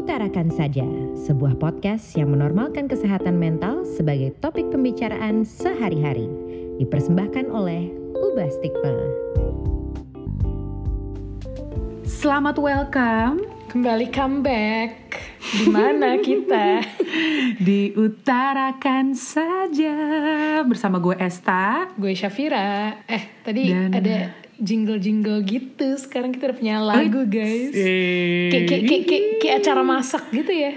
Utarakan Saja, sebuah podcast yang menormalkan kesehatan mental sebagai topik pembicaraan sehari-hari. Dipersembahkan oleh Ubah Stigma. Selamat welcome Kembali comeback. Di mana kita? di Utarakan Saja bersama gue Esta. Gue Syafira. Eh, tadi Dan- ada jingle-jingle gitu. Sekarang kita udah punya lagu, guys. Kayak kayak kayak kayak kayak acara masak gitu ya.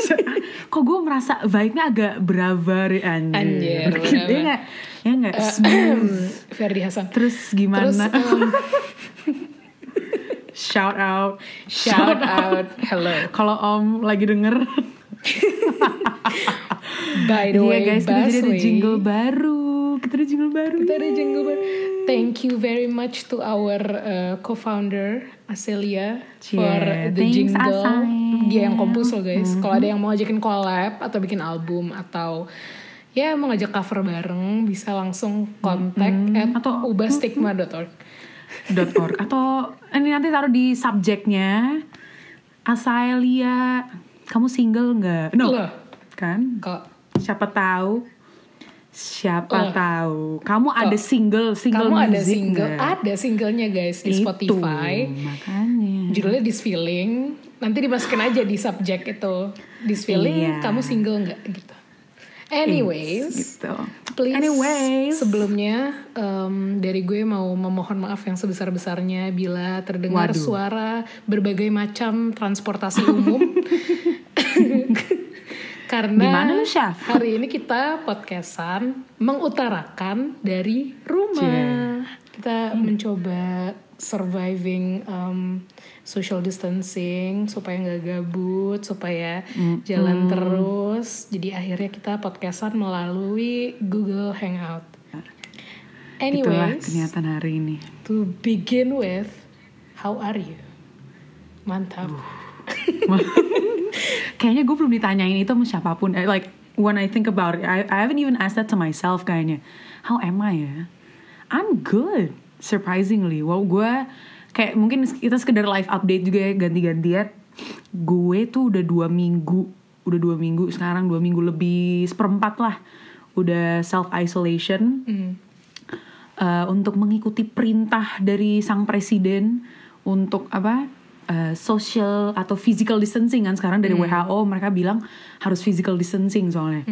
Kok gue merasa vibe-nya agak braver anjir. Anjir, Dia nggak, ya nggak smooth. Ferdi Hasan. Terus gimana? Terus um, shout out. shout out, hello. Kalau Om lagi denger. By the Iya way, guys, kita jadi ada jingle baru. Kita ada jingle baru. Kita ada jingle baru. Thank you very much to our uh, co-founder Aselia for Yeah, the thanks, jingle. Asai. Dia yang kompos loh guys. Kalau ada yang mau ajakin collab atau bikin album atau ya mau ngajak cover bareng bisa langsung kontak at Atau- ubahstigma.org. .org atau ini nanti taruh di subjeknya Asalia kamu single nggak no Loh. kan Kok siapa tahu siapa Loh. tahu kamu ada single single kamu ada single, nggak? ada singlenya guys di Itu, Spotify. makanya Judulnya This Feeling. Nanti dimasukin aja di subjek itu. This Feeling, Iya. kamu single nggak gitu. Anyways, gitu Please, Anyways. sebelumnya em, dari gue mau memohon maaf yang sebesar-besarnya bila terdengar Waduh. suara berbagai macam transportasi umum. Karena Gimana lu, Syaf? hari ini kita podcastan mengutarakan dari rumah. Kita mencoba surviving em, social distancing supaya nggak gabut, supaya jalan terus. Jadi akhirnya kita podcastan melalui Google Hangout. itulah Anyways, kenyataan hari ini to begin with, how are you? Mantap. kayaknya gue belum ditanyain itu sama siapa pun. Eh, like when I think about it I, I haven't even asked that to myself kayaknya. How am I ya? I'm good surprisingly. Wow gue kayak mungkin kita sekedar live update juga ya ganti-gantian. Gue tuh udah dua minggu udah dua minggu sekarang dua minggu lebih seperempat lah. Udah self isolation Hmm. uh, untuk mengikuti perintah dari sang presiden untuk apa uh, social atau physical distancing kan sekarang dari WHO mereka bilang harus physical distancing soalnya.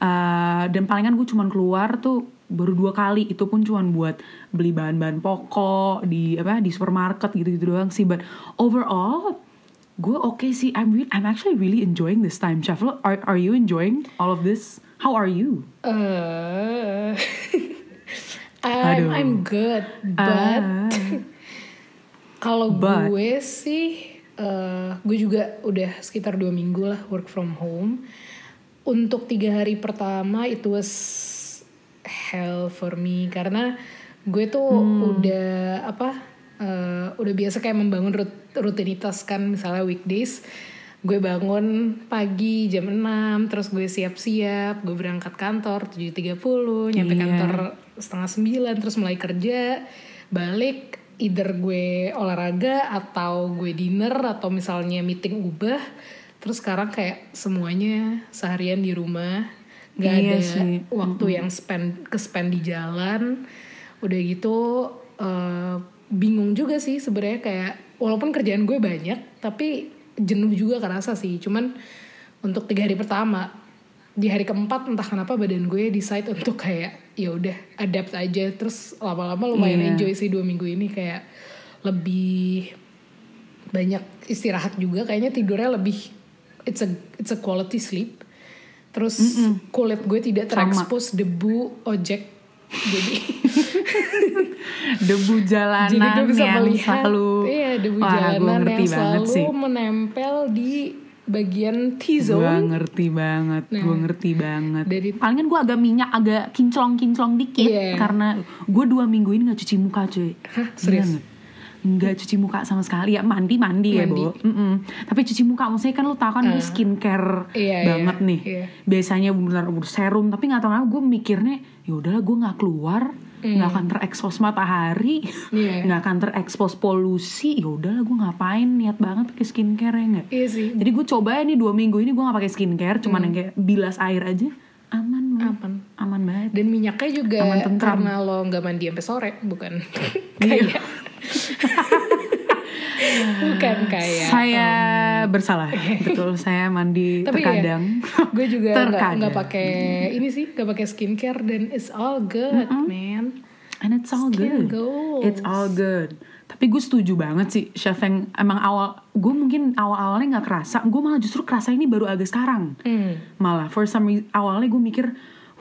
Uh, dan palingan gue cuman keluar tuh baru dua kali itu pun cuman buat beli bahan-bahan pokok di apa di supermarket gitu-gitu doang sih. But overall gue oke sih. I'm re- I'm actually really enjoying this time. Chef Lo, are are you enjoying all of this? How are you? Uh, I'm, Aduh. I'm good, but Ah. kalau gue sih, eh, gue juga udah sekitar dua minggu lah work from home. Untuk tiga hari pertama itu was hell for me karena gue tuh udah apa, eh, udah biasa kayak membangun rut- rutinitas kan misalnya weekdays. Gue bangun pagi jam 6, terus gue siap-siap, gue berangkat kantor 7.30, nyampe Iya. kantor setengah 9, terus mulai kerja, balik, either gue olahraga atau gue dinner atau misalnya meeting ubah. Terus sekarang kayak semuanya seharian di rumah, nggak Iya ada sih. waktu yang spend ke spend di jalan. Udah gitu eh, bingung juga sih sebenarnya kayak walaupun kerjaan gue banyak tapi jenuh juga kerasa sih. Cuman untuk tiga hari pertama di hari keempat entah kenapa badan gue decide untuk kayak ya udah adapt aja. Terus lama-lama lumayan Iya. enjoy sih dua minggu ini kayak lebih banyak istirahat juga. Kayaknya tidurnya lebih it's a it's a quality sleep. Terus kulit gue tidak terekspos debu ojek jadi debu jalanan jadi gue bisa yang melihat. selalu iya debu Wah, jalanan yang selalu sih. menempel di bagian gue T-zone ngerti banget Nah, gue ngerti banget dari- palingan gue agak minyak agak kinclong kinclong dikit Iya. karena gue dua minggu ini nggak cuci muka cuy Hah, serius? Gila nggak? cuci muka sama sekali ya mandi mandi, ya bu Mm-mm. tapi cuci muka maksudnya kan lu tau kan gue skincare Iya, iya, banget nih iya. biasanya bener bener serum tapi nggak tahu kenapa gue mikirnya ya udahlah gue nggak keluar nggak akan terekspos matahari, Iya. nggak akan terekspos polusi. Ya udahlah gue ngapain niat banget pakai skincare ya nggak? Iya sih. Jadi gue coba nih dua minggu ini gue nggak pakai skincare, cuman yang kayak bilas air aja, aman loh, Aman. aman banget. Dan minyaknya juga Aman tentram. karena lo nggak mandi sampai sore, bukan Iya. kayak bukan kayak saya bersalah, betul. Saya mandi Tapi terkadang. ya, gue juga nggak Terkadang. nggak pakai ini sih, nggak pakai skincare dan it's all good, man. And it's all Skin good. goals. It's all good. Tapi gue setuju banget sih, chef yang emang awal, gue mungkin awal-awalnya nggak kerasa, gue malah justru kerasa ini baru agak sekarang. Hmm. Malah for some reason, awalnya gue mikir,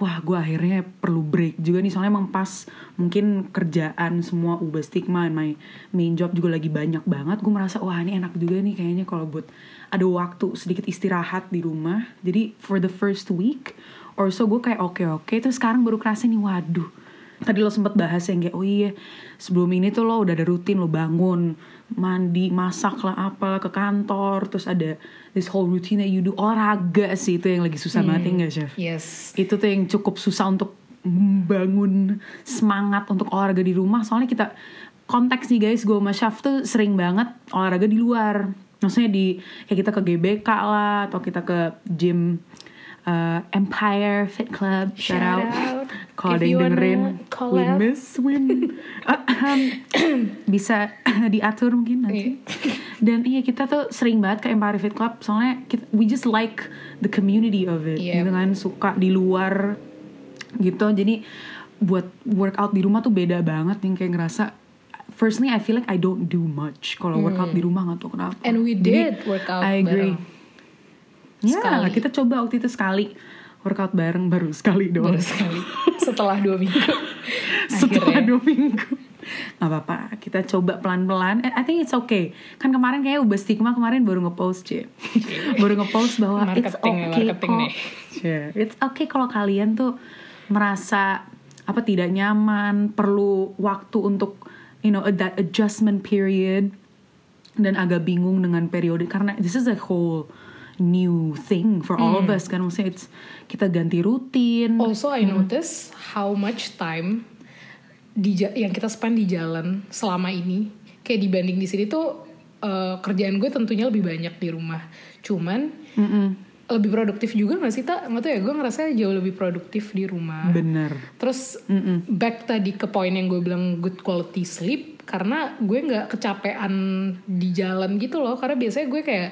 wah gue akhirnya perlu break juga nih, soalnya emang pas mungkin kerjaan semua ubah stigma, and my main job juga lagi banyak banget, gue merasa wah ini enak juga nih kayaknya kalau buat ada waktu sedikit istirahat di rumah. Jadi for the first week or so gue kayak oke oke, terus sekarang baru kerasa nih waduh tadi lo sempet bahas yang kayak oh iya sebelum ini tuh lo udah ada rutin lo bangun mandi masak lah apalah ke kantor terus ada this whole routine that you do. Olahraga sih itu yang lagi susah banget ya nggak chef? Yes. itu tuh yang cukup susah untuk membangun semangat untuk olahraga di rumah. Soalnya kita konteks nih guys gue sama Chef tuh sering banget olahraga di luar. Maksudnya di kayak kita ke GBK lah atau kita ke gym uh, Empire Fit Club shout, Shout out, out. kalau ada yang dengerin we miss win. Ahem. bisa diatur mungkin nanti. Dan iya kita tuh sering banget ke Empire Fit Club. Soalnya kita, we just like the community of it Iya. gitu kan. Suka di luar gitu. Jadi buat workout di rumah tuh beda banget yang kayak ngerasa firstly I feel like I don't do much. Kalau workout di rumah nggak tahu kenapa. Hmm. And we Jadi, did workout I agree. bareng. Ya Sekali. kita coba waktu itu sekali. Workout bareng baru sekali doang. Baru sekali. Setelah dua minggu. setelah dua minggu. Nggak apa-apa kita coba pelan-pelan. And I think it's okay. Kan kemarin kayak ubah stigma kemarin baru ngepost cie. Baru ngepost bahwa it's Marketing okay marketing kok. nih. Cie, it's okay kalau kalian tuh merasa apa tidak nyaman perlu waktu untuk you know that adjustment period dan agak bingung dengan periode. Karena this is a whole new thing for all Hmm. of us kan maksudnya it's kita ganti rutin Also I notice how much time di yang kita spend di jalan selama ini kayak dibanding di sini tuh eh, kerjaan gue tentunya lebih banyak di rumah. Cuman Mm-mm. lebih produktif juga gak sih tak? Nggak tahu ya gue ngerasa jauh lebih produktif di rumah. bener Terus back tadi ke poin yang gue bilang good quality sleep karena gue nggak kecapean di jalan gitu loh karena biasanya gue kayak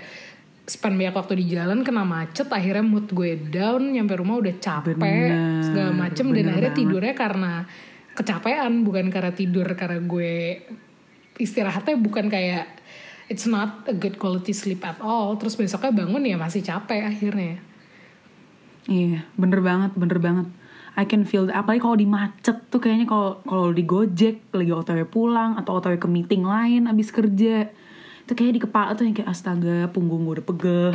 spend banyak waktu di jalan kena macet akhirnya mood gue down nyampe rumah udah capek Bener, segala macem dan bener akhirnya banget. tidurnya karena kecapean bukan karena tidur karena gue istirahatnya bukan kayak it's not a good quality sleep at all terus besoknya bangun ya masih capek akhirnya Iya, bener banget, bener banget. I can feel that. Apalagi kalau di macet tuh kayaknya kalau kalau di Gojek lagi otw pulang atau otw ke meeting lain abis kerja itu kayak di kepala tuh yang kayak astaga punggung gue udah pegel.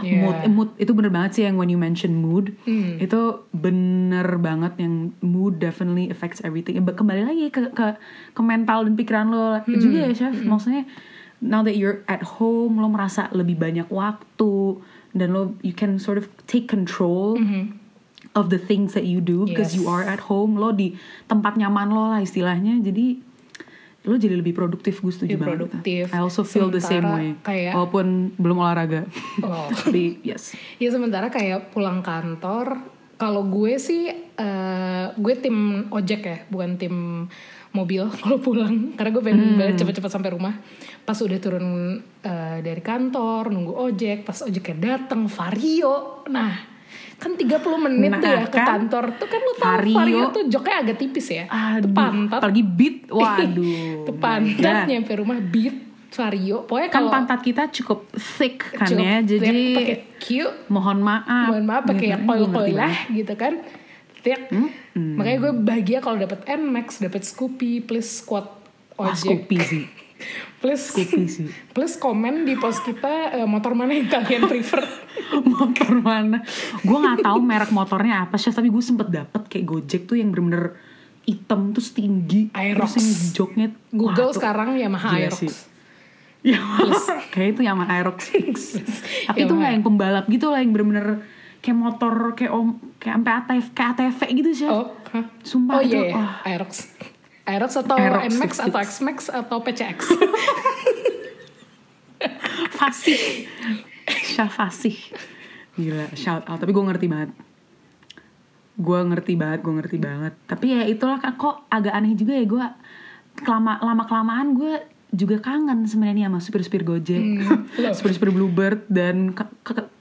Iya. mood eh, mood itu bener banget sih yang when you mention mood. Itu bener banget yang mood definitely affects everything. Kembali lagi ke ke ke mental dan pikiran lo. Juga ya chef. maksudnya now that you're at home lo merasa lebih banyak waktu dan lo you can sort of take control of the things that you do because Yes. you are at home. Lo di tempat nyaman lo lah istilahnya. Jadi lo jadi lebih produktif gue setuju banget produktif. I also feel the same Sementara way kayak- walaupun belum olahraga Oh. tapi yes Ya sementara kayak pulang kantor, kalau gue sih eh, gue tim ojek ya, bukan tim mobil kalau pulang karena gue pengen Hmm. cepet-cepet sampai rumah. Pas udah turun eh, dari kantor, nunggu ojek, pas ojeknya datang Vario. Nah, kan 30 menit tuh ya Nah, ke kan? kantor. Tuh kan lu tahu Vario. Vario, tuh joknya agak tipis ya. Aduh, pantat. apalagi beat waduh Tuh pantat nyampe rumah beat Vario. Pokoknya kan pantat kita cukup thick kan cukup ya jadi pakai cute mohon maaf mohon maaf pakai yang ngerti koil-koil lah gitu kan Thick. makanya gue bahagia kalau dapat Nmax dapat Scoopy please squad Wah, ojek Scoopy sih please Scoopy sih please komen di post kita eh, motor mana yang kalian prefer motor mana gue nggak tahu merek motornya apa sih tapi gue sempet dapet kayak Gojek tuh yang bener-bener hitam terus tinggi Aerox. terus yang joknya Google wah, tuh sekarang Yamaha Aerox sih. Ya, kayak itu Yamaha Aerox X. Tapi itu Yamaha. nggak yang pembalap gitu lah yang bener-bener kayak motor kayak om kayak sampai ATV kayak ATV gitu sih Oh, hah? Sumpah oh itu, iya, iya. wah. Aerox. Aerox atau Aerox NMAX 66. atau XMAX atau PCX. fasih. Syah fasih. Gila shout out. Tapi gue ngerti banget. Gue ngerti banget gue ngerti banget. Tapi ya itulah kok agak aneh juga ya gue kelama lama kelamaan gue juga kangen sebenarnya sama supir-supir Gojek, loh. supir-supir Bluebird dan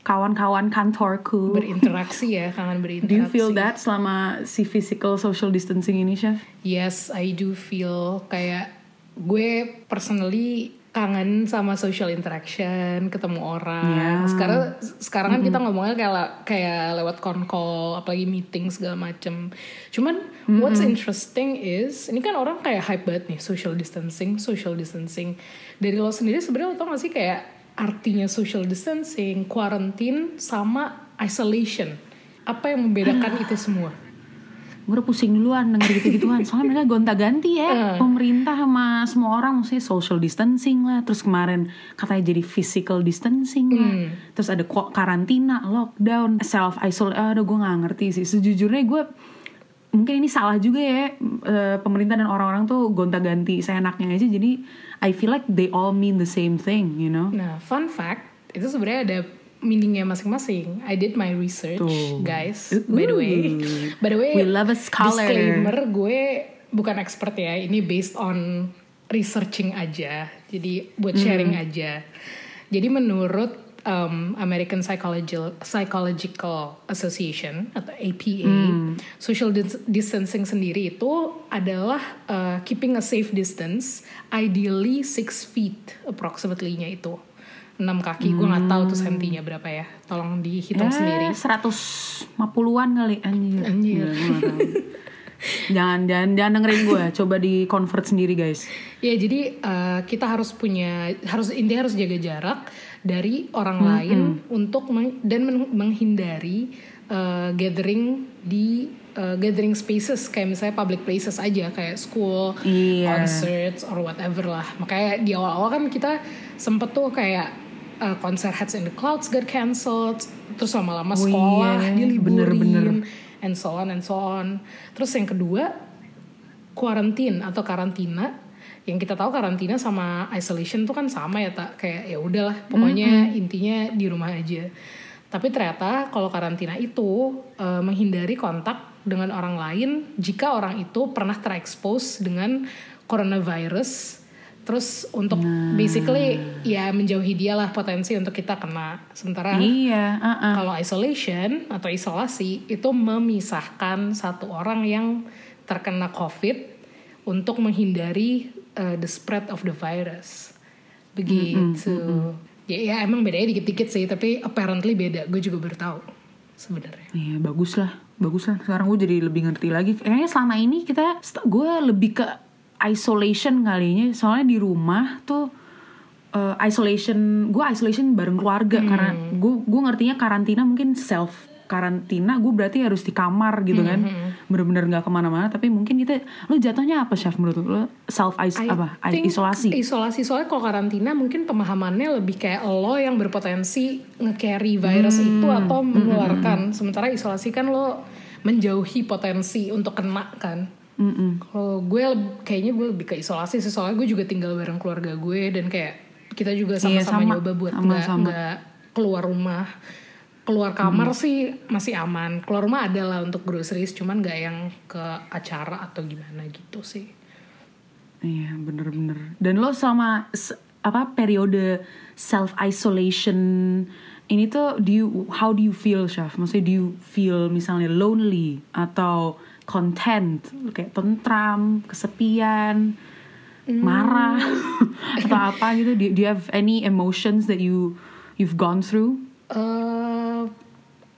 kawan-kawan kantorku. berinteraksi ya, kangen berinteraksi. Do you feel that selama si physical social distancing ini, Chef? Yes, I do feel kayak gue personally kangen sama social interaction, ketemu orang. Ya. Sekarang sekarang kan kita ngomongnya kayak kayak lewat call, apalagi meeting segala macem. Cuman what's interesting is ini kan orang kayak hype banget nih social distancing, social distancing. Dari lo sendiri sebenarnya lo tau gak sih kayak artinya social distancing, quarantine sama isolation. Apa yang membedakan itu semua? Gue udah pusing duluan denger gitu-gituan. Soalnya mereka gonta-ganti ya pemerintah sama semua orang. Maksudnya social distancing lah. Terus kemarin katanya jadi physical distancing lah. Terus ada karantina lockdown self isolate. Aduh gue nggak ngerti sih. Sejujurnya gue mungkin ini salah juga ya. Eh, pemerintah dan orang-orang tuh gonta-ganti seenaknya aja. Jadi I feel like they all mean the same thing you know? Nah, fun fact, itu sebenarnya ada meaningnya masing-masing. I did my research, Tuh. guys. By the way, by the way, We love a scholar. disclaimer, gue bukan expert ya. Ini based on researching aja. Jadi buat sharing aja. Jadi menurut um, American Psychological Psychological Association atau APA, social dis- distancing sendiri itu adalah uh, keeping a safe distance, ideally six feet approximately-nya itu. 6 kaki, gue nggak tahu tuh sentinya berapa ya. Tolong dihitung sendiri. 150-an kali anjir. Anjir. Tahu. jangan jangan jangan dengerin gue, coba di convert sendiri guys. Ya jadi uh, kita harus punya harus intinya harus jaga jarak dari orang lain untuk meng- dan men- menghindari uh, gathering di uh, gathering spaces kayak misalnya public places aja kayak school, Iya. concerts or whatever lah. Makanya di awal-awal kan kita sempet tuh kayak uh, konser Heads in the Clouds get cancelled, terus lama-lama Oh sekolah iya, diliburin, bener-bener. and so on and so on. Terus yang kedua quarantine atau karantina yang kita tahu karantina sama isolation tuh kan sama ya tak kayak ya udahlah pokoknya intinya di rumah aja tapi ternyata kalau karantina itu eh, menghindari kontak dengan orang lain jika orang itu pernah terekspos dengan coronavirus terus untuk basically ya menjauhi dia lah potensi untuk kita kena sementara Iya, uh-uh. kalau isolation atau isolasi itu memisahkan satu orang yang terkena COVID untuk menghindari uh, the spread of the virus. Begitu. Ya, ya emang bedanya dikit-dikit sih, tapi apparently beda. Gue juga baru tahu sebenarnya. Iya bagus lah, bagus lah. Sekarang gue jadi lebih ngerti lagi. Kayaknya selama ini kita, gue lebih ke isolation kalinya. Soalnya di rumah tuh eh, isolation, gue isolation bareng keluarga karena gue gue ngertinya karantina mungkin self karantina gue berarti harus di kamar gitu kan. Bener-bener nggak ke mana-mana tapi mungkin kita lu jatuhnya apa chef menurut lu? Lu self is I apa? Isolasi? Isolasi. Soalnya kalau karantina mungkin pemahamannya lebih kayak lo yang berpotensi nge-carry virus Hmm, itu atau menularkan. Sementara isolasi kan lo menjauhi potensi untuk kena kan. Mm-mm. Kalau gue kayaknya gue lebih ke isolasi sih soalnya gue juga tinggal bareng keluarga gue dan kayak kita juga Iya, sama-sama sama. nyoba buat nggak nggak keluar rumah. Keluar kamar sih masih aman. Keluar rumah adalah untuk groceries cuman nggak yang ke acara atau gimana gitu sih. Iya bener-bener. Dan lo sama apa periode self isolation ini tuh do you how do you feel chef? Maksudnya do you feel misalnya lonely atau content kayak tentram, kesepian, marah atau apa gitu? Do, do you have any emotions that you you've gone through? eh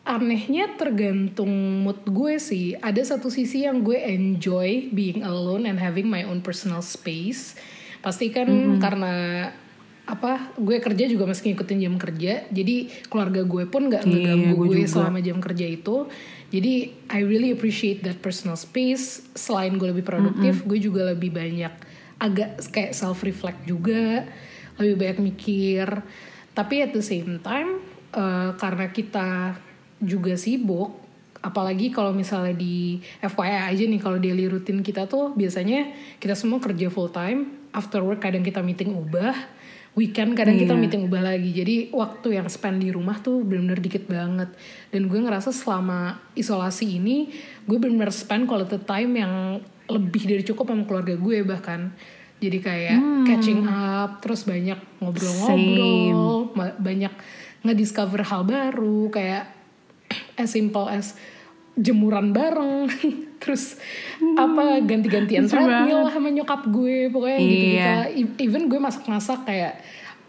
anehnya tergantung mood gue sih. Ada satu sisi yang gue enjoy being alone and having my own personal space. Pasti kan karena apa gue kerja juga masih ngikutin jam kerja jadi keluarga gue pun nggak Iya, ngeganggu gue gue juga. selama jam kerja itu. Jadi I really appreciate that personal space. Selain gue lebih produktif gue juga lebih banyak agak kayak self reflect juga lebih banyak mikir. Tapi at the same time eh, karena kita juga sibuk apalagi kalau misalnya di FYI aja nih kalau daily routine kita tuh biasanya kita semua kerja full time after work kadang kita meeting ubah weekend kadang kita Iya. meeting ubah lagi. Jadi waktu yang spend di rumah tuh benar-benar dikit banget. Dan gue ngerasa selama isolasi ini gue benar-benar spend quality time yang lebih dari cukup sama keluarga gue bahkan. Jadi kayak Hmm. catching up terus banyak ngobrol-ngobrol banyak ngediscover hal baru kayak as simple as jemuran bareng terus apa ganti-gantian treadmill banget. lah sama nyokap gue pokoknya gitu gitu Iya. even gue masak-masak kayak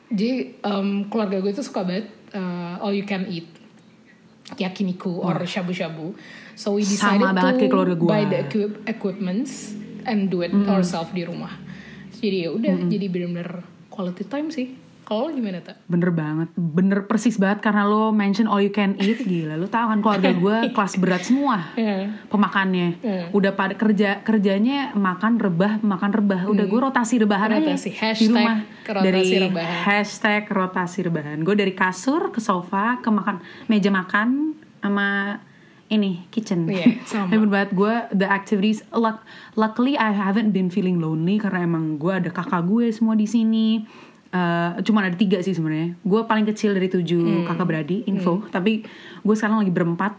jadi em, keluarga gue itu suka banget uh, all you can eat. Yakiniku or shabu-shabu. So we decided Sama banget to kayak keluarga gue. buy the equip- equipments and do it ourselves di rumah. Jadi ya udah jadi bener-bener quality time sih kalau lo gimana tak Bener banget, bener persis banget karena lo mention all you can eat gila. Lo tau kan keluarga gue kelas berat semua Iya. pemakannya. Iya. Udah pada kerja kerjanya makan rebah, makan rebah. Udah gue rotasi rebahan Hmm. Rotasi. aja di Hashtag rumah. rotasi dari rebahan. hashtag rotasi rebahan. Gue dari kasur ke sofa ke makan meja makan sama ini kitchen. Iya, sama. Tapi bener banget gue the activities. Luck, luckily I haven't been feeling lonely karena emang gue ada kakak gue semua di sini. Eh, cuman ada tiga sih sebenarnya. Gue paling kecil dari Hmm. tujuh kakak beradik info. Tapi gue sekarang lagi berempat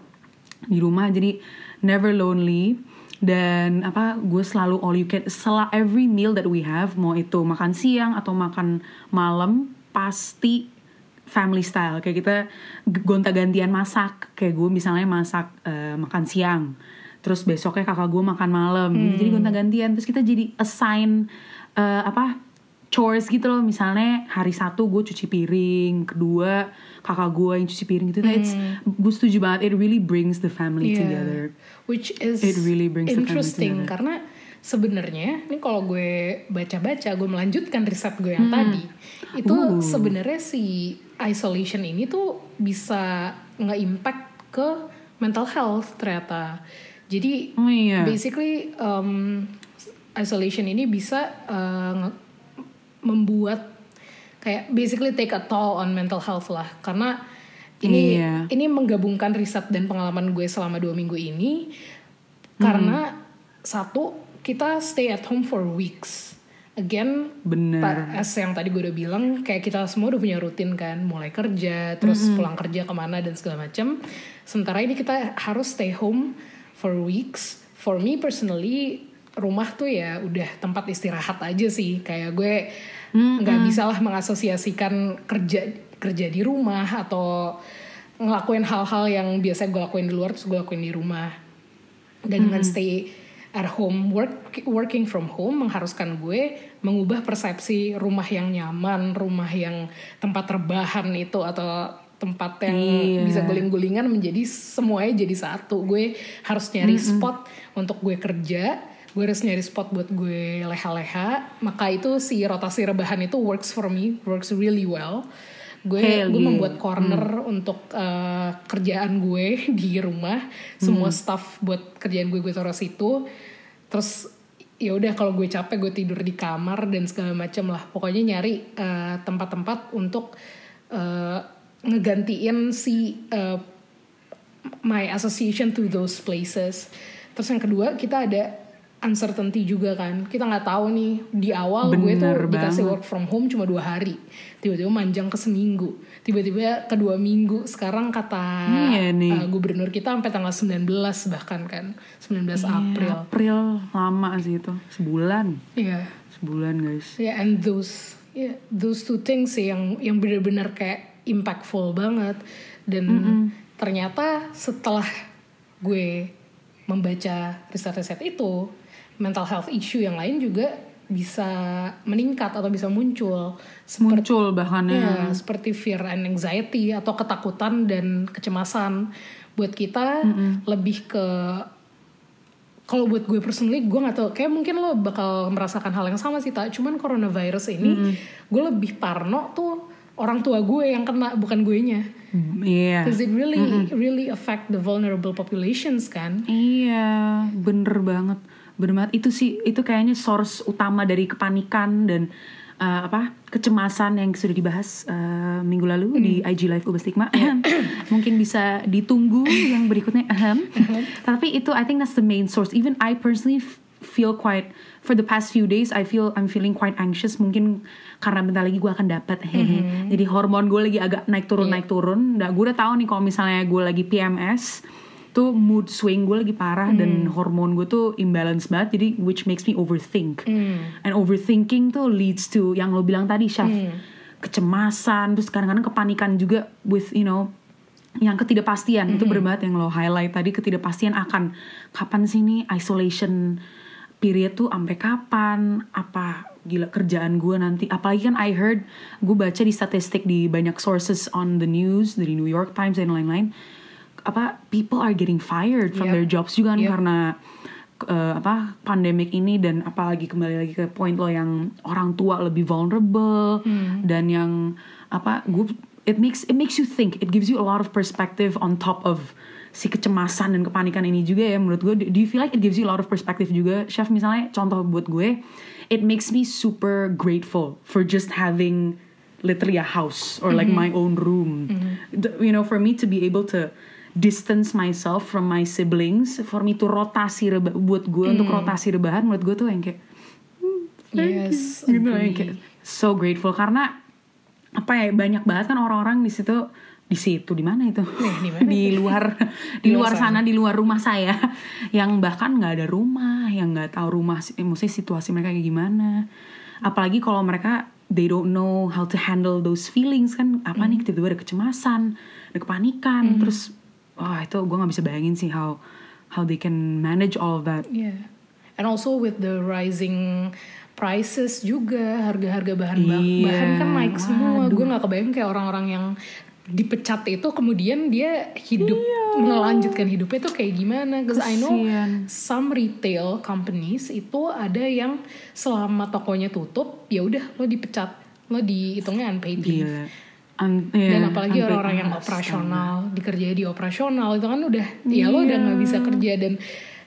di rumah jadi never lonely dan apa gue selalu all you can setelah every meal that we have mau itu makan siang atau makan malam pasti family style kayak kita gonta-gantian masak kayak gue misalnya masak eh, makan siang terus besoknya kakak gue makan malam gitu. jadi gonta-gantian terus kita jadi assign eh, apa chores gitu loh misalnya hari satu gue cuci piring kedua kakak gue yang cuci piring gitu Nah, it's gue setuju banget it really brings the family Iya. together which is It really brings the family interesting together. karena sebenarnya ini kalau gue baca-baca gue melanjutkan riset gue Hmm. yang tadi itu Uh. sebenarnya si isolation ini tuh bisa nge-impact ke mental health ternyata jadi oh iya basically um, isolation ini bisa uh, membuat kayak basically take a toll on mental health lah. Karena ini Iya. ini menggabungkan riset dan pengalaman gue selama dua minggu ini. Karena satu kita stay at home for weeks. Again bener. As yang tadi gue udah bilang kayak kita semua udah punya rutin kan. Mulai kerja terus pulang kerja ke mana dan segala macam sementara ini kita harus stay home for weeks. For me personally rumah tuh ya udah tempat istirahat aja sih. Kayak gue nggak bisa lah mengasosiasikan kerja kerja di rumah atau ngelakuin hal-hal yang biasa gue lakuin di luar terus gue lakuin di rumah. Dan dengan stay at home work working from home mengharuskan gue mengubah persepsi rumah yang nyaman rumah yang tempat rebahan itu atau tempat yang Iya. bisa guling-gulingan menjadi semuanya jadi satu. Gue harus nyari spot untuk gue kerja gue harus nyari spot buat gue leha-leha. Maka itu si rotasi rebahan itu works for me works really well. Gue Hell gue yeah. membuat corner untuk uh, kerjaan gue di rumah. Semua stuff buat kerjaan gue gue taruh situ. Terus ya udah kalau gue capek gue tidur di kamar dan segala macam lah. Pokoknya nyari uh, tempat-tempat untuk uh, ngegantiin si uh, my association to those places. Terus yang kedua kita ada uncertainty juga kan. Kita nggak tahu nih di awal gue tuh Bener dikasih banget. work from home cuma dua hari. Tiba-tiba manjang ke seminggu. Tiba-tiba ke dua minggu. Sekarang kata Iya nih. uh, gubernur kita sampai tanggal 19 bahkan kan. 19 Iya, April. April. Lama sih itu. Sebulan. Iya. Sebulan guys. Ya, and those, yeah, those two things sih yang yang benar-benar kayak impactful banget. Dan ternyata setelah gue membaca riset-riset itu, mental health issue yang lain juga bisa meningkat atau bisa muncul. Seperti, muncul bahkan ya seperti fear and anxiety atau ketakutan dan kecemasan. Buat kita lebih ke kalau buat gue personally gue nggak tahu kayak mungkin lo bakal merasakan hal yang sama sih tak cuman coronavirus ini gue lebih parno tuh orang tua gue yang kena bukan gue nya iya. Because it really really affect the vulnerable populations kan. Iya, bener banget. Bener banget. Itu sih, itu kayaknya source utama dari kepanikan dan uh, apa kecemasan yang sudah dibahas uh, minggu lalu di IG Live Ubah Stigma. Mungkin bisa ditunggu yang berikutnya. Ahem. tapi itu I think that's the main source. Even I personally feel quite for the past few days I feel I'm feeling quite anxious. Mungkin karena bentar lagi gue akan dapat. Hehe jadi hormon gue lagi agak naik turun naik turun. Nah gue udah tahu nih kalau misalnya gue lagi PMS tuh mood swing gue lagi parah dan hormon gue tuh imbalance banget jadi which makes me overthink. And overthinking tuh leads to yang lo bilang tadi Syaf kecemasan terus kadang-kadang kepanikan juga with you know yang ketidakpastian. Itu bener banget yang lo highlight tadi ketidakpastian akan kapan sih nih isolation period tuh sampai kapan apa gila kerjaan gue nanti. Apalagi kan I heard gue baca di statistik di banyak sources on the news dari New York Times dan lain-lain apa people are getting fired from Yep. their jobs juga kan Yep. karena eh, apa pandemic ini dan apalagi kembali lagi ke point lo yang orang tua lebih vulnerable dan yang apa gue it makes it makes you think. It gives you a lot of perspective on top of si kecemasan dan kepanikan ini juga ya menurut gue do you feel like it gives you a lot of perspective juga? Chef misalnya contoh buat gue it makes me super grateful for just having literally a house or like my own room. The- you know for me to be able to distance myself from my siblings for me to rotasi reba buat gue untuk rotasi rebahan menurut gue tuh yang kayak Yes, gitu yang kayak so grateful. Karena apa ya banyak banget kan orang-orang di situ di situ di mana itu? Di mana di luar di luar sana di luar rumah saya yang bahkan nggak ada rumah yang nggak tahu rumah eh, maksudnya situasi mereka kayak gimana. Apalagi kalau mereka they don't know how to handle those feelings kan. Apa nih tiba-tiba ada kecemasan ada kepanikan terus wah itu gue nggak bisa bayangin sih how how they can manage all of that Yeah. And also with the rising prices juga harga-harga bahan ba- Iya, bahan kan naik semua. waduh. Gue nggak kebayang kayak orang-orang yang dipecat itu kemudian dia hidup melanjutkan hidupnya tuh kayak gimana? Because I know some retail companies itu ada yang selama tokonya tutup ya udah lo dipecat lo dihitungnya unpaid leave. gila Un- dan iya, apalagi orang-orang yang operasional dikerjain di operasional itu kan udah ya lo udah Iya. nggak bisa kerja dan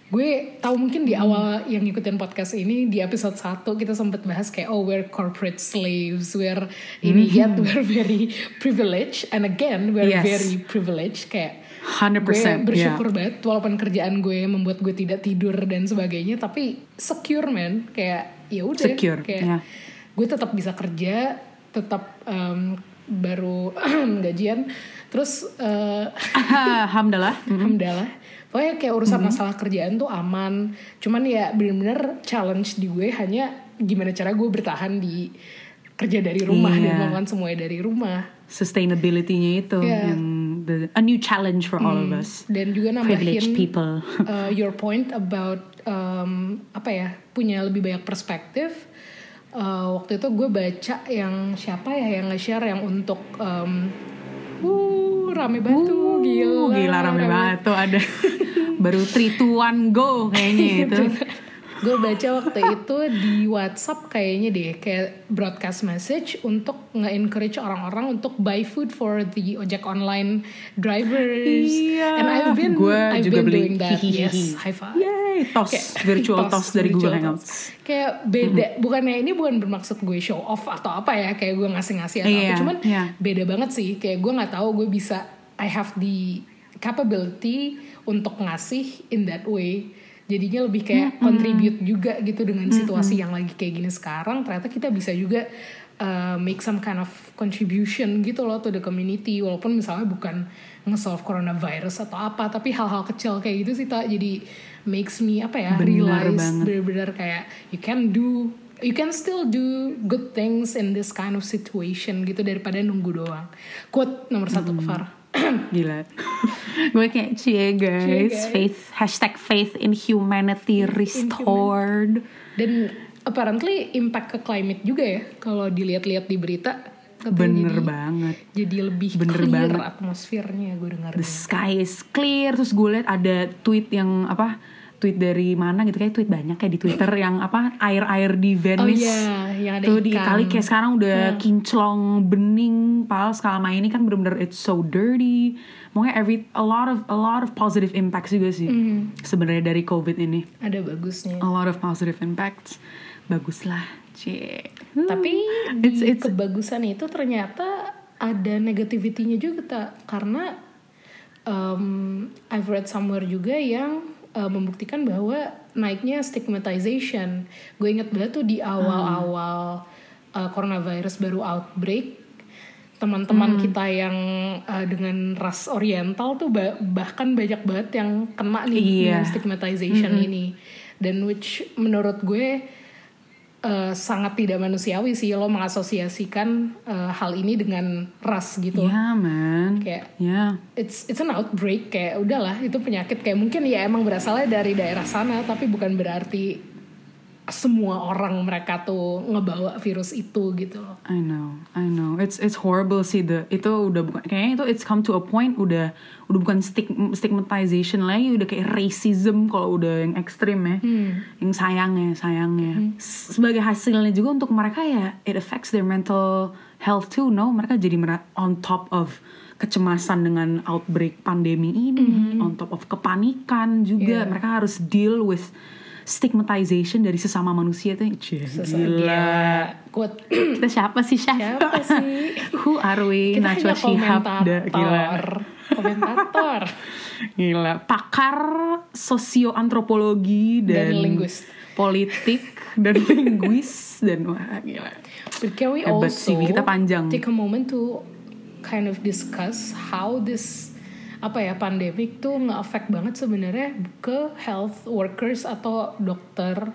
gue tahu mungkin di awal yang ngikutin podcast ini di episode 1 kita sempat bahas kayak oh we're corporate slaves we're ini Mm-hmm. yet we're very privileged and again we're Yes. very privileged kayak 100% gue yeah. bersyukur banget walaupun kerjaan gue membuat gue tidak tidur dan sebagainya tapi secure man kayak ya udah kayak ya. gue tetap bisa kerja tetap em, baru gajian. Terus eh, Alhamdulillah. Alhamdulillah. Pokoknya kayak urusan Mm-hmm. masalah kerjaan tuh aman. Cuman ya bener-bener challenge di gue hanya gimana cara gue bertahan di kerja dari rumah dan Iya. melakukan semuanya dari rumah. Sustainability-nya itu Yeah. yang the, a new challenge for all of us. Dan juga privileged nambahin people. uh, your point about um, apa ya punya lebih banyak perspektif Uh, waktu itu gue baca yang siapa ya yang nge-share yang untuk um, uh rame batu Uh, gila gila rame banget tuh ada. Baru three two one go kayaknya itu gue baca waktu itu di WhatsApp kayaknya deh kayak broadcast message untuk nge-encourage orang-orang untuk buy food for the ojek online drivers Iya. and I've been Gua I've juga been beli. doing that yes high five Yay, tos Kayak virtual tos, dari virtual Google Hangouts. Kayak beda, bukannya ini bukan bermaksud gue show off atau apa ya, kayak gue ngasih-ngasih atau Iya, apa, cuman iya. beda banget sih. Kayak gue nggak tahu gue bisa, I have the capability untuk ngasih in that way. Jadinya lebih kayak contribute juga gitu dengan situasi yang lagi kayak gini sekarang. Ternyata kita bisa juga uh, make some kind of contribution gitu loh to the community. Walaupun misalnya bukan nge-solve coronavirus atau apa, tapi hal-hal kecil kayak gitu sih tak jadi makes me apa ya Bener realize banget. bener-bener kayak you can do you can still do good things in this kind of situation gitu daripada nunggu doang. Quote nomor satu Far. Gila. Gue kayak cie guys, Cie, guys. faith hashtag faith in humanity restored. Dan apparently impact ke climate juga ya kalau dilihat-lihat di berita. Bener jadi, banget. Jadi lebih Bener clear banget. atmosfernya gue dengar. The sky is clear. Terus gue liat ada tweet yang apa? Tweet dari mana gitu kayak tweet banyak kayak di Twitter yang apa air-air di Oh Venice. iya, yang ada Tuh di ikan. Itali kayak sekarang udah kinclong bening. Padahal selama ini kan bener-bener it's so dirty. Pokoknya every a lot of a lot of positive impacts juga sih sebenarnya dari COVID ini. Ada bagusnya. A lot of positive impacts. Baguslah, cie. Tapi It's- di it's- kebagusan itu ternyata ada negativity-nya juga tak karena um, I've read somewhere juga yang uh, membuktikan bahwa naiknya stigmatization. Gue inget banget tuh di awal-awal uh, coronavirus baru outbreak teman-teman kita yang uh, dengan ras oriental tuh ba- bahkan banyak banget yang kena nih Iya. dengan stigmatization ini dan which menurut gue uh, sangat tidak manusiawi sih lo mengasosiasikan uh, hal ini dengan ras gitu Yeah, man. kayak Yeah. it's it's an outbreak kayak udahlah itu penyakit kayak mungkin ya emang berasalnya dari daerah sana tapi bukan berarti semua orang mereka tuh ngebawa virus itu gitu loh I know, I know. It's it's horrible sih the itu udah bukan kayaknya itu it's come to a point udah udah bukan stig, stigmatization lagi udah kayak racism kalau udah yang ekstrim ya. Yang sayangnya, sayangnya. S- Sebagai hasilnya juga untuk mereka ya it affects their mental health too, no? Mereka jadi on top of kecemasan dengan outbreak pandemi ini, on top of kepanikan juga. Yeah. Mereka harus deal with stigmatization dari sesama manusia tuh Cie, Sesa- gila. Quote, Kita siapa sih Chef? siapa sih Who are we? kita Najwa hanya Shihab gila. komentator Gila. Pakar sosioantropologi dan, Dan linguist. politik dan linguis dan wah gila. But can we Hebat also kita panjang. take a moment to kind of discuss how this apa ya pandemic tuh nge-affect banget sebenarnya ke health workers atau dokter,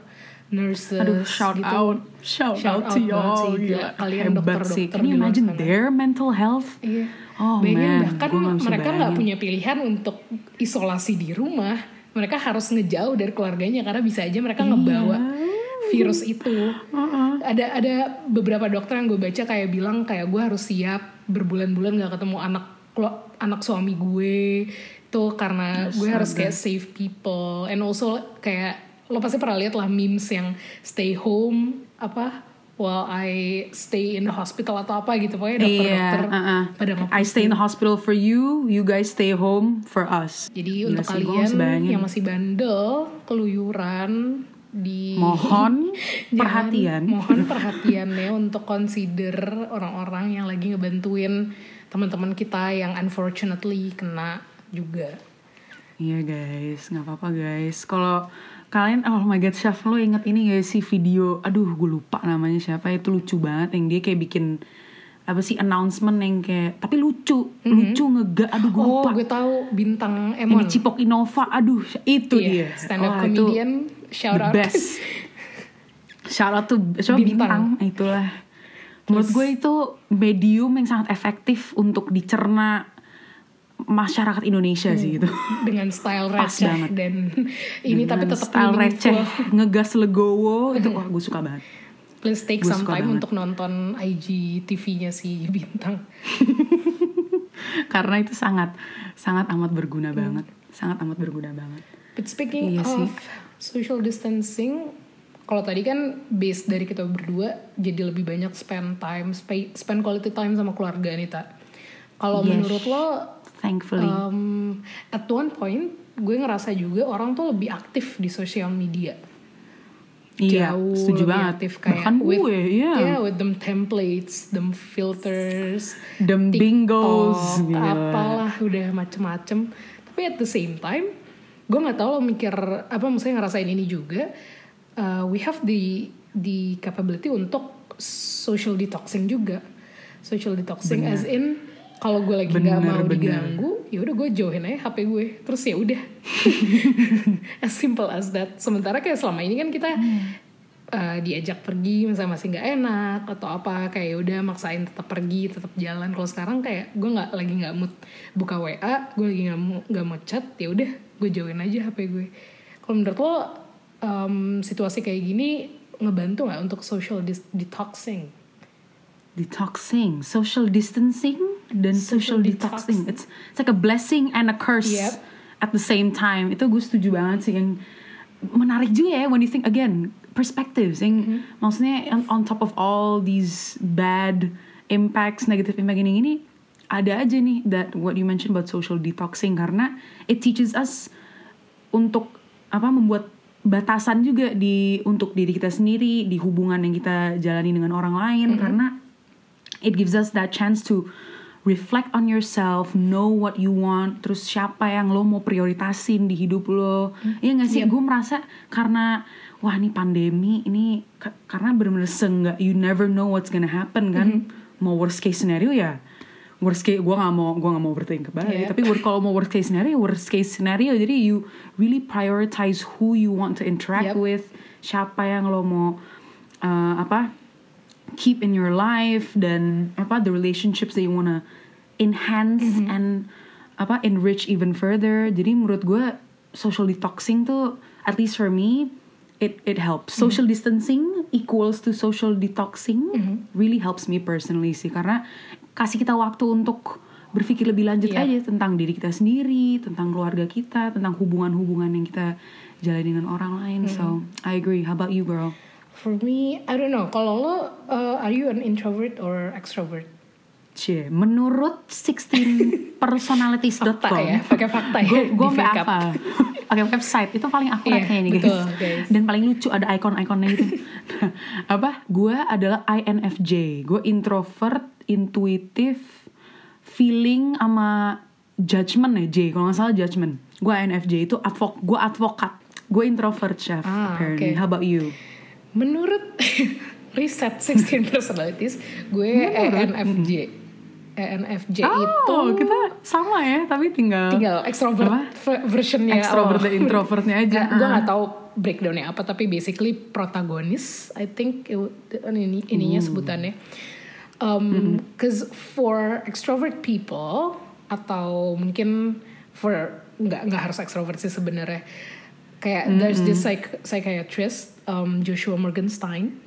nurses Aduh, shout gitu. out, shout, Shout out to out banget y'all. sih, Gila. Kalian dokter-dokter you imagine sana. their mental health? Iya. Oh Bayangin man, bahkan mereka nggak punya pilihan untuk isolasi di rumah. Mereka harus ngejauh dari keluarganya karena bisa aja mereka Iya. ngebawa virus itu. Ada ada beberapa dokter yang gue baca kayak bilang kayak gue harus siap berbulan-bulan nggak ketemu anak anak suami gue itu karena gue harus kayak save people and also kayak lo pasti pernah lihat lah memes yang stay home apa while I stay in the hospital atau apa gitu pokoknya dokter-dokter Iya, uh-uh. pada I stay in the hospital for you, you guys stay home for us. Jadi Gila untuk sih, kalian yang masih bandel, keluyuran di Mohon perhatian. mohon perhatian ya untuk consider orang-orang yang lagi ngebantuin teman-teman kita yang unfortunately kena juga. Iya guys, nggak apa-apa guys. Kalau kalian, oh my god, chef lo inget ini gak sih video? Aduh, gue lupa namanya siapa. Itu lucu banget yang dia kayak bikin apa sih announcement yang kayak tapi lucu, lucu ngega. Aduh, gue Oh, lupa. gue tahu bintang Yang Emon. di Cipok Innova. Aduh, itu Iya, dia. stand up itu comedian, shout the out. best. Shout out coba Bintang. bintang. Itulah. Menurut gue itu medium yang sangat efektif untuk dicerna masyarakat Indonesia sih gitu. dengan style receh banget. dan ini tapi Dengan tetap style receh, ngegas legowo itu wah gue suka banget. Please take Gue some time banget. untuk nonton IG TV-nya si Bintang. Karena itu sangat sangat amat berguna Hmm. banget, sangat amat berguna banget. But speaking Iya sih. of social distancing, kalau tadi kan base dari kita berdua jadi lebih banyak spend time, spe- spend quality time sama keluarga nih tak. Kalau Yes. menurut lo, Thankfully. um, at one point gue ngerasa juga orang tuh lebih aktif di sosial media. iya, Jauh setuju lebih banget. aktif kayak Bahkan with, gue, iya. yeah, with them templates, them filters, Them bingos, TikTok, gila. apalah udah macem-macem. Tapi at the same time, gue nggak tahu lo mikir apa maksudnya ngerasain ini juga. Uh, we have the the capability untuk social detoxing juga. Social detoxing as in kalau gue lagi nggak Bener, mau bener. diganggu, ya udah gue jauhin aja HP gue. Terus ya udah, as simple as that. Sementara kayak selama ini kan kita uh, diajak pergi misalnya masih nggak enak atau apa kayak ya udah maksain tetap pergi tetap jalan kalau sekarang kayak gue nggak lagi nggak mood buka wa gue lagi nggak mau nggak mau chat ya udah gue jauhin aja hp gue kalau menurut lo um, situasi kayak gini ngebantu nggak untuk social dis- detoxing? Detoxing, social distancing dan social, Social detoxing. It's it's like a blessing and a curse Yep. at the same time. Itu gue setuju banget sih. Yang menarik juga ya when you think again perspectives. Yang maksudnya on, on top of all these bad impacts, negative impact ini gini ada aja nih that what you mentioned about social detoxing. Karena it teaches us untuk apa membuat batasan juga di untuk diri kita sendiri di hubungan yang kita jalani dengan orang lain karena it gives us that chance to reflect on yourself, know what you want, terus siapa yang lo mau prioritasin di hidup lo. Iya gak sih? Gue merasa karena wah ini pandemi ini ka- karena bener-bener seenggak you never know what's gonna happen kan. Mau worst case scenario ya worst case gue gak mau gue gak mau ke Bali Yeah. tapi kalau mau worst case scenario worst case scenario jadi you really prioritize who you want to interact Yep. with siapa yang lo mau uh, apa keep in your life dan apa the relationships that you wanna enhance Mm-hmm. and apa enrich even further jadi menurut gue social detoxing tuh at least for me it it helps Mm-hmm. social distancing equals to social detoxing really helps me personally sih karena kasih kita waktu untuk berpikir lebih lanjut Yep. aja tentang diri kita sendiri tentang keluarga kita tentang hubungan-hubungan yang kita jalani dengan orang lain so I agree how about you girl For me, I don't know. Kalau lo, uh, are you an introvert or extrovert? Cie, menurut 16personalities.com Fakta ya, pakai fakta ya, Gue backup. apa Pakai website, itu paling akurat Iya, kayaknya guys. betul, guys. Dan paling lucu ada icon-iconnya gitu Nah, Apa? Gue adalah INFJ Gue introvert, intuitif, feeling sama judgment ya J Kalau nggak salah judgment Gue INFJ itu advok, gue advokat Gue introvert chef Ah, apparently. oke. How about you? Menurut riset 16 personalities, gue E ENFJ. ENFJ itu Oh, kita sama ya, tapi tinggal tinggal extrovert Apa? ver- versionnya. Extrovert oh. dan introvertnya aja. gue Ah. nggak tahu breakdownnya apa, tapi basically protagonis. I think it- ini ininya sebutannya. Um, Cause for extrovert people atau mungkin for nggak nggak harus extrovert sih sebenarnya. Kayak there's this psych- psychiatrist um, Joshua Morgenstein.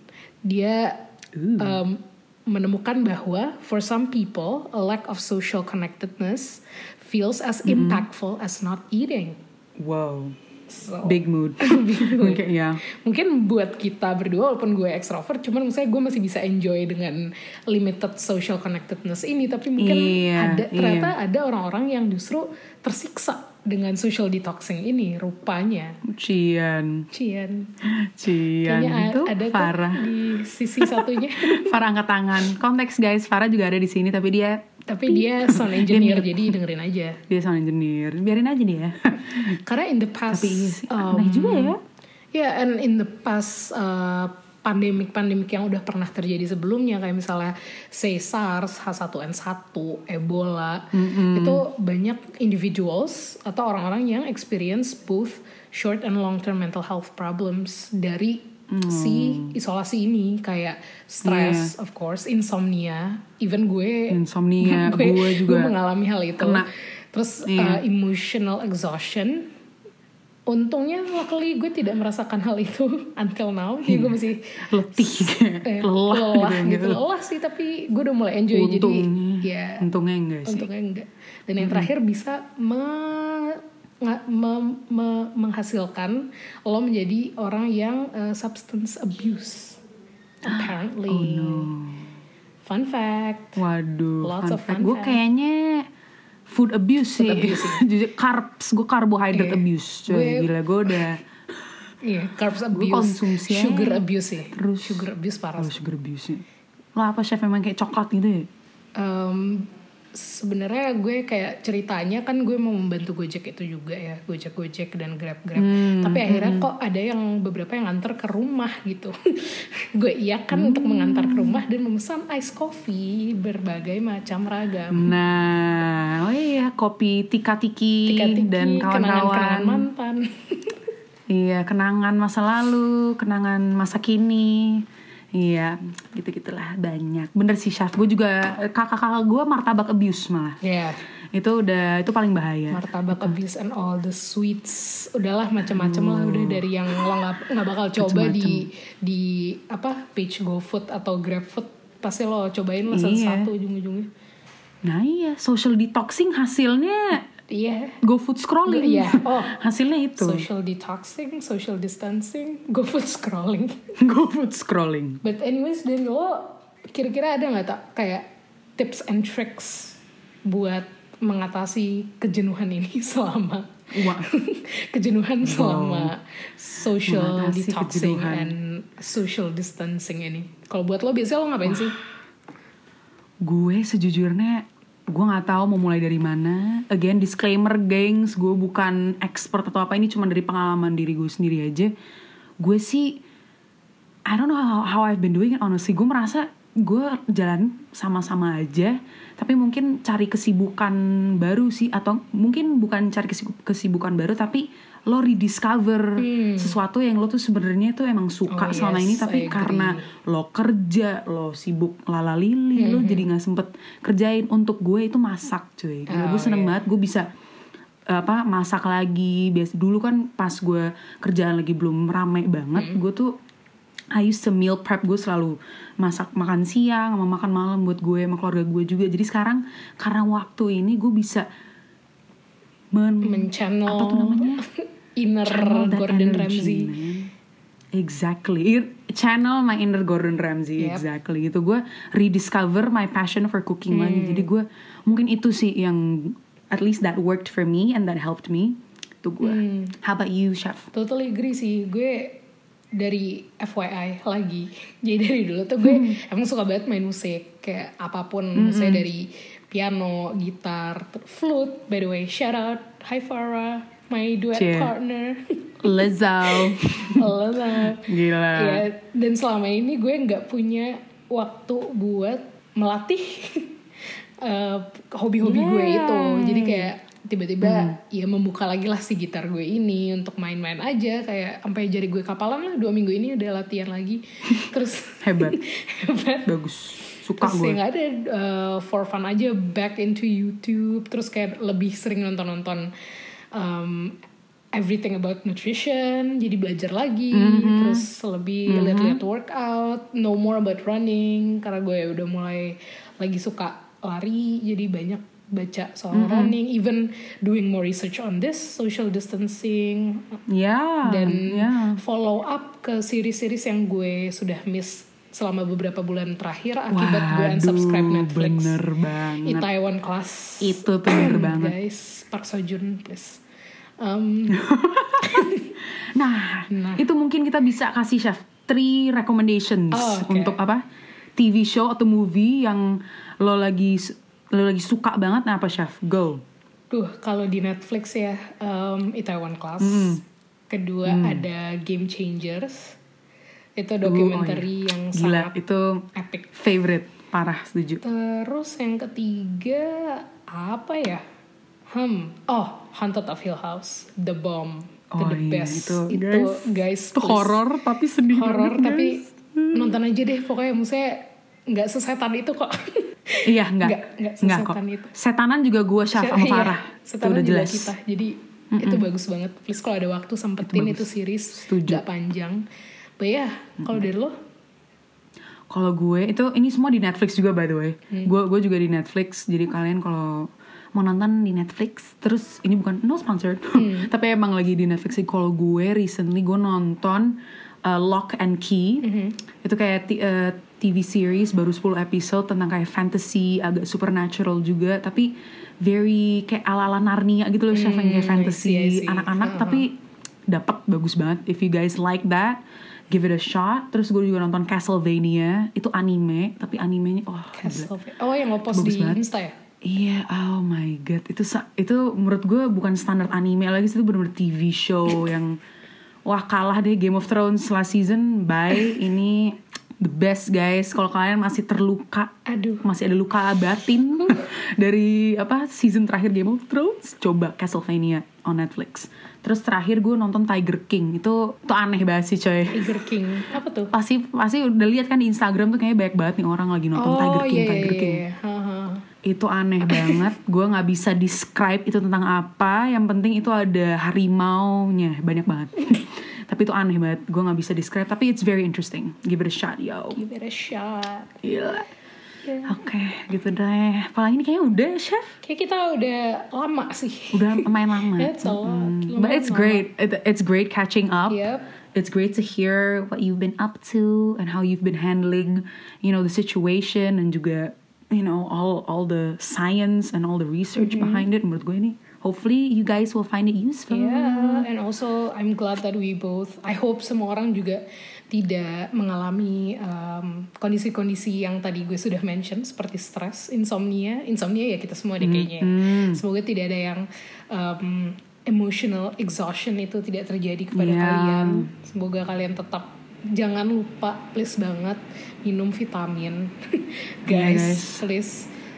Dia um, menemukan bahwa for some people a lack of social connectedness feels as impactful as not eating. Wow, So, big mood. Big mood. Oke, ya. mungkin buat kita berdua walaupun gue extrovert cuman misalnya gue masih bisa enjoy dengan limited social connectedness ini tapi mungkin Iya, ada iya. ternyata ada orang-orang yang justru tersiksa dengan social detoxing ini rupanya Cian, Cian Cian kayaknya itu ada Farah. di sisi satunya Farah angkat tangan. Konteks guys, Farah juga ada di sini tapi dia tapi dia sound engineer Dia jadi dengerin aja dia sound engineer. Biarin aja dia. karena in the past tapi sih, um, aneh juga ya. Ya, and in the past uh, pandemik-pandemik yang udah pernah terjadi sebelumnya kayak misalnya say SARS, H1N1, Ebola, itu banyak individuals atau orang-orang yang experience both short and long term mental health problems dari si isolasi ini kayak stress, of course, insomnia, even gue Insomnia, gue juga gue mengalami hal itu. kena. Terus Iya. uh, emotional exhaustion. Untungnya luckily gue tidak merasakan hal itu until now. Jadi gue masih Letih eh, lelah, lelah gitu, gitu. Lelah sih tapi gue udah mulai enjoy jadi Untungnya, ya untungnya enggak sih. untungnya enggak. Dan yang terakhir bisa me- me- me- menghasilkan lo menjadi orang yang uh, substance abuse. Apparently. Fun fact. Waduh, Lots fun of fact. fun Gue kayaknya food abuse sih. abuse, Jujur carbs, gue carbohydrate Iya. abuse. Coy, Gue- gila gue udah Iya, carbs abuse, konsumsi aja. sugar abuse sih. Terus. sugar abuse parah. oh, sugar abuse sih. Lo apa chef emang kayak coklat gitu ya? Em, sebenarnya gue kayak ceritanya kan gue mau membantu Gojek itu juga ya Gojek Gojek dan Grab Grab Hmm, tapi akhirnya kok ada yang beberapa yang nganter ke rumah gitu. Gue iya kan untuk mengantar ke rumah dan memesan ice coffee berbagai macam ragam. Nah, oh iya kopi tika tiki Tika-tiki, dan kenangan-kenangan kawan-kawan. mantan. Iya, kenangan masa lalu, kenangan masa kini. Iya, gitu-gitulah banyak. Bener sih chef, gue juga kakak-kakak gue martabak abuse malah. ya Itu udah itu paling bahaya. martabak abuse and all the sweets. Udahlah macam-macam lah. Udah dari yang lo nggak bakal coba di di apa page GoFood atau GrabFood pasti lo cobain lah Iya. satu-satu ujung-ujungnya. Nah iya, social detoxing hasilnya iya go food scrolling. Iya, oh. hasilnya itu. social detoxing social distancing GoFood scrolling go food scrolling. but anyways dari lo kira-kira ada nggak tak kayak tips and tricks buat mengatasi kejenuhan ini selama Wah. kejenuhan selama social Mengatasi detoxing kejenuhan. and social distancing ini. Kalau buat lo biasanya lo ngapain sih? gue sejujurnya gue nggak tahu mau mulai dari mana. Again disclaimer gengs gue bukan expert atau apa ini cuma dari pengalaman diri gue sendiri aja. Gue sih I don't know how, how I've been doing it honestly. Gue merasa gue jalan sama-sama aja tapi mungkin cari kesibukan baru sih atau mungkin bukan cari kesi- kesibukan baru tapi lo rediscover sesuatu yang lo tuh sebenarnya tuh emang Hmm. suka Oh, selama yes, ini tapi karena lo kerja lo sibuk lala lili lo jadi nggak sempet kerjain. Untuk gue itu masak cuy. Gila, gue Oh, seneng iya. banget gue bisa apa masak lagi. Biasa dulu kan pas gue kerjaan lagi belum rame banget gue tuh I used to meal prep gue selalu masak makan siang sama makan malam buat gue sama keluarga gue juga. Jadi sekarang karena waktu ini gue bisa men Menchannel. apa tuh namanya inner channel Gordon Ramsay. Exactly. Channel my inner Gordon Ramsay. Yep. Exactly. Itu gue rediscover my passion for cooking lagi. Hmm. Jadi gue mungkin itu sih yang at least that worked for me and that helped me. Itu gue. Hmm. How about you, chef? Totally agree sih. Gue dari FYI lagi. Jadi dari dulu tuh gue Hmm. emang suka banget main musik. Kayak apa pun. Misalnya dari piano, gitar, flute. By the way, shout out. Hi Farah. My duet Cie. partner. Halo, Zah. Gila. Ya, dan selama ini gue nggak punya waktu buat melatih eh, hobi-hobi gue Yay. itu. Jadi kayak tiba-tiba ya membuka lagi lah si gitar gue ini untuk main-main aja kayak sampai jari gue kapalan lah dua minggu ini udah latihan lagi terus Hebat. hebat Bagus. Suka terus gue. yang ada uh, for fun aja back into YouTube terus kayak lebih sering nonton-nonton um, everything about nutrition jadi belajar lagi Mm-hmm. terus lebih lihat-lihat workout know more about running karena gue udah mulai lagi suka lari jadi banyak baca soal Mm-hmm. running even doing more research on this social distancing Ya. dan ya. follow up ke series-series yang gue sudah miss selama beberapa bulan terakhir akibat gue unsubscribe Netflix. bener banget. Itaewon Class. Itu tuh bener banget. Guys, Park Seo-joon please. Um, Nah, Nah. itu mungkin kita bisa kasih chef three recommendations Oh, oke. untuk apa? TV show atau movie yang lo lagi lo lagi suka banget nah apa chef? Go. duh, kalau di Netflix ya um, Itaewon Class. Hmm. Kedua ada Game Changers. Itu dokumenter yang oh iya. Gila, sangat itu epic. favorite parah setuju. Terus yang ketiga apa ya? Hmm, oh Haunted of Hill House, The Bomb, itu Oh the iya, best. itu, Itu, guys, guys, Itu horor tapi sedih horor banget, tapi guys. nonton aja deh pokoknya maksudnya nggak sesetan itu kok Iya, enggak. Nggak- nggak Enggak kok. sesetan itu. Setanan juga gue chef sama Iya, Farah. Itu setanan udah juga jelas. kita jadi itu bagus banget please kalau ada waktu sempetin itu, series Setuju. nggak panjang but ya kalau dari lo Kalau gue itu ini semua di Netflix juga by the way. Hmm. Gue gue juga di Netflix. Jadi kalian kalau mau nonton di Netflix terus ini bukan no sponsored. Hmm. Tapi emang lagi di Netflix sih. Kalau gue recently gue nonton uh, Lock and Key. Hmm. Itu kayak uh, TV series baru 10 episode tentang kayak fantasy, agak supernatural juga tapi very kayak ala-ala Narnia gitu loh, chef Hmm, I yang kayak I fantasy anak-anak Uh-huh. tapi dapat bagus banget. If you guys like that, give it a shot. Terus gue juga nonton Castlevania, itu anime, tapi animenya oh. Castlevania oh yang lo post Bagus di banget. Insta ya Iya, oh my god, itu itu menurut gue bukan standar anime lagi, itu bener-bener TV show yang wah kalah deh Game of Thrones last season. Bye, ini the best guys. Kalau kalian masih terluka, aduh masih ada luka batin dari apa season terakhir Game of Thrones, coba Castlevania on Netflix. Terus terakhir gue nonton Tiger King, itu tuh aneh banget sih coy. Tiger King apa tuh Pasti pasti udah lihat kan di Instagram tuh kayaknya banyak banget nih orang lagi nonton Tiger King, iya, Tiger iya, King iya. Haha. Itu aneh banget. Gue nggak bisa describe itu tentang apa. Yang penting itu ada harimau nya banyak banget. Tapi itu aneh banget. Gue nggak bisa describe. Tapi it's very interesting. Give it a shot yo. Give it a shot. Gila. Ya. oke gitu deh. Apalagi ini kayaknya udah chef? Kayak kita udah lama sih. Udah main lama. It's a lot. Mm, but it's great. It- it's great catching up. Yep. it's great to hear what you've been up to and how you've been handling you know the situation dan juga you know all all the science and all the research Mm-hmm. behind it menurut gue ini hopefully you guys will find it useful Yeah, and also I'm glad that we both. I hope semua orang juga tidak mengalami um, kondisi-kondisi yang tadi gue sudah mention seperti stres, insomnia, insomnia ya kita semua deh kayaknya. Semoga tidak ada yang um, emotional exhaustion itu tidak terjadi kepada Yeah. kalian. Semoga kalian tetap jangan lupa please banget minum vitamin, Iya, guys, guys. please.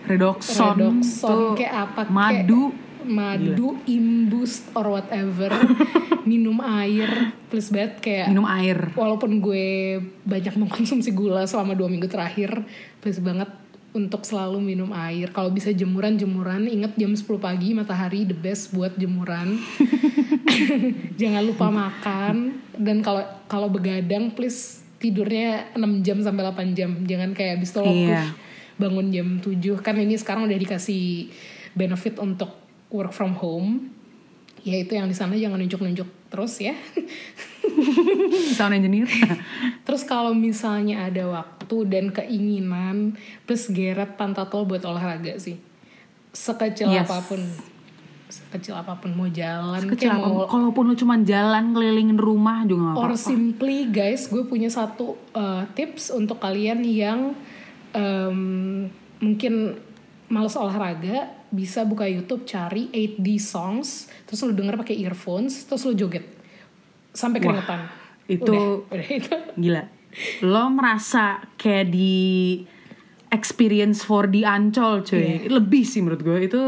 Redoxon, redoxon tuh kayak apa kayak madu. Madu imbus or whatever. Minum air please banget kayak minum air. walaupun gue banyak mengkonsumsi gula selama dua minggu terakhir please banget untuk selalu minum air. Kalau bisa jemuran jemuran inget jam 10 pagi matahari the best buat jemuran jangan lupa makan. Dan kalau kalau begadang please tidurnya 6 jam sampai 8 jam. Jangan kayak habis itu lo Iya. bangun jam 7 kan ini sekarang udah dikasih benefit untuk work from home. Ya itu yang di sana jangan nunjuk-nunjuk terus ya. Sound engineer. Terus kalau misalnya ada waktu dan keinginan plus geret pantat lo buat olahraga sih. Sekecil Yes. apa pun sekecil apa pun mau jalan kecil kayak apa mau kalaupun lu cuma jalan kelilingin rumah juga Or apa-apa. simply guys, gue punya satu uh, tips untuk kalian yang um, mungkin males olahraga, bisa buka YouTube cari 8D songs, terus lu denger pakai earphones, terus lu joget. Sampai Wah, keringetan. itu- udah, udah itu. gila. Lo merasa kayak di experience for di ancol cuy. Lebih sih menurut gue. Itu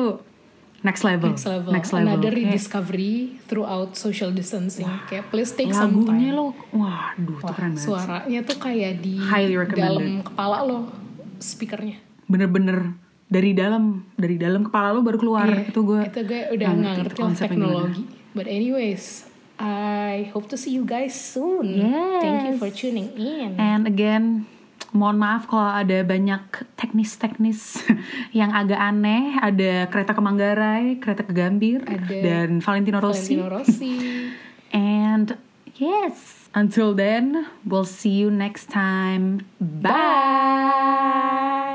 next level. Next level. next level. Another rediscovery throughout social distancing. Kayak please take some lagunya time. lo waduh Wah, keren banget suaranya tuh kayak di dalam kepala lo speakernya. bener-bener dari dalam dari dalam kepala lo baru keluar. Iya, itu gue itu gue udah nggak ngerti lah teknologi. But anyways I hope to see you guys soon. Thank you for tuning in. And again, mohon maaf kalau ada banyak teknis-teknis yang agak aneh. Ada kereta ke Manggarai, kereta ke Gambir, Ada dan Valentino Rossi. Valentino Rossi And yes, until then, we'll see you next time. Bye.